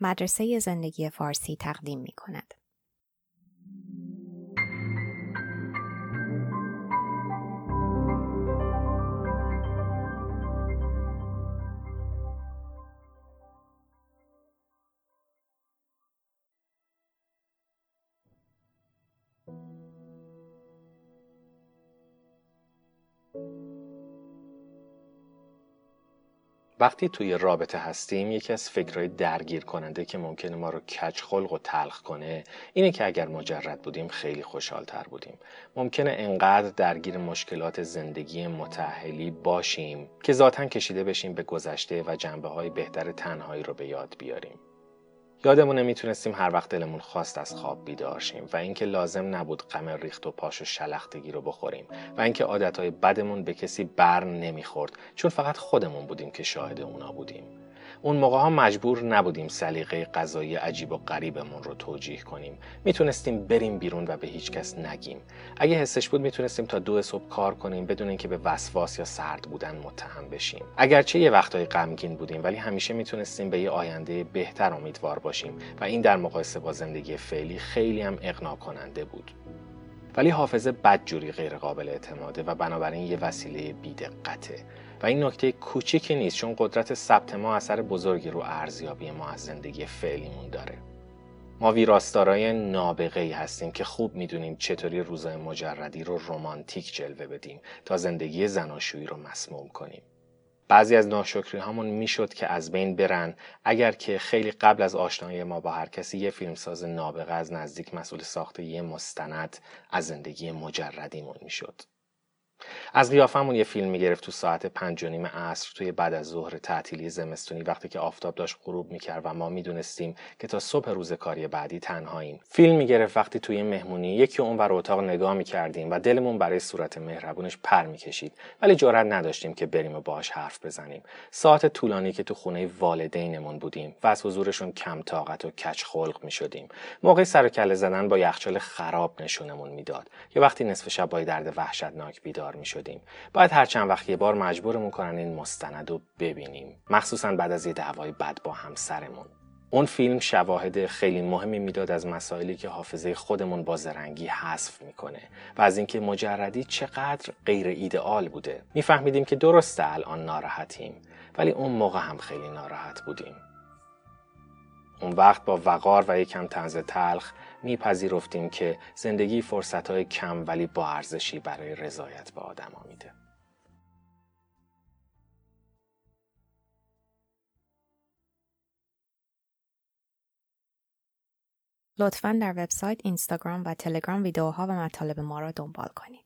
مدرسه زندگی فارسی تقدیم می کند. وقتی توی رابطه هستیم یکی از فکرهای درگیر کننده که ممکنه ما رو کج خلق و تلخ کنه اینه که اگر مجرد بودیم خیلی خوشحالتر بودیم. ممکنه انقدر درگیر مشکلات زندگی متحلی باشیم که ذاتا کشیده بشیم به گذشته و جنبه های بهتر تنهایی رو به یاد بیاریم. یادمون نمی‌تونستیم هر وقت دلمون خواست از خواب بیدار شیم و اینکه لازم نبود غم ریخت و پاش و شلختگی رو بخوریم و اینکه عادتهای بدمون به کسی بر نمی‌خورد چون فقط خودمون بودیم که شاهد اونا بودیم. اون موقع ها مجبور نبودیم سلیقه غذایی عجیب و غریبمون رو توجیه کنیم. می‌تونستیم بریم بیرون و به هیچ کس نگیم. اگه حسش بود می‌تونستیم تا دو صبح کار کنیم بدون اینکه به وسواس یا سرد بودن متهم بشیم. اگرچه یه وقتای غمگین بودیم ولی همیشه می‌تونستیم به یه آینده بهتر امیدوار باشیم و این در مقایسه با زندگی فعلی خیلی هم اقناع کننده بود. ولی حافظه بدجوری غیر قابل اعتماده و بنابراین یه وسیله بیدقته. و این نکته کوچیکی نیست چون قدرت ثبت ما اثر بزرگی رو ارزیابی ما از زندگی فعلیمون داره. ما ویراستارای نابغه ای هستیم که خوب می‌دونیم چطوری روزای مجردی رو رمانتیک جلوه بدیم تا زندگی زناشویی رو مسموم کنیم. بعضی از ناشکری هامون می‌شد که از بین برن اگر که خیلی قبل از آشنایی ما با هر کسی یه فیلمساز نابغه از نزدیک مسئول ساخت یه مستند از زندگی مجردیمون می‌شد. از قیافمون یه فیلم می‌گرفت تو ساعت پنج و نیم عصر توی بعد از ظهر تعطیلی زمستونی. وقتی که آفتاب داشت غروب می‌کرد و ما می‌دونستیم که تا صبح روز کاری بعدی تنهاییم. فیلم می‌گرفت وقتی توی مهمونی یکی اون بر اتاق نگاه می‌کردیم و دلمون برای صورت مهربونش پر می‌کشید. ولی جرأت نداشتیم که بریم و باهاش حرف بزنیم. ساعت طولانی که تو خونه والدینمون بودیم و از حضورشون کم طاقت و کچ خلق می‌شدیم. موقع سر کله زدن با یخچال خراب نشونمون می‌داد. یا وقتی نصف شب با درد وحشتناک بیدار می شدیم. باید هر چند وقت یه بار مجبورمون کنن این مستند رو ببینیم. مخصوصا بعد از یه دعوای بد با همسرمون اون فیلم شواهد خیلی مهمی می‌داد از مسائلی که حافظه خودمون با زرنگی حذف می‌کنه و از اینکه مجردی چقدر غیر ایدئال بوده. میفهمیدیم که درسته الان ناراحتیم ولی اون موقع هم خیلی ناراحت بودیم. اون وقت با وقار و یکم تنز تلخ میپذیرفتیم که زندگی فرصتهای کم ولی با ارزشی برای رضایت به آدما میده. لطفا در وبسایت، اینستاگرام و تلگرام ویدیوها و مطالب ما را دنبال کنید.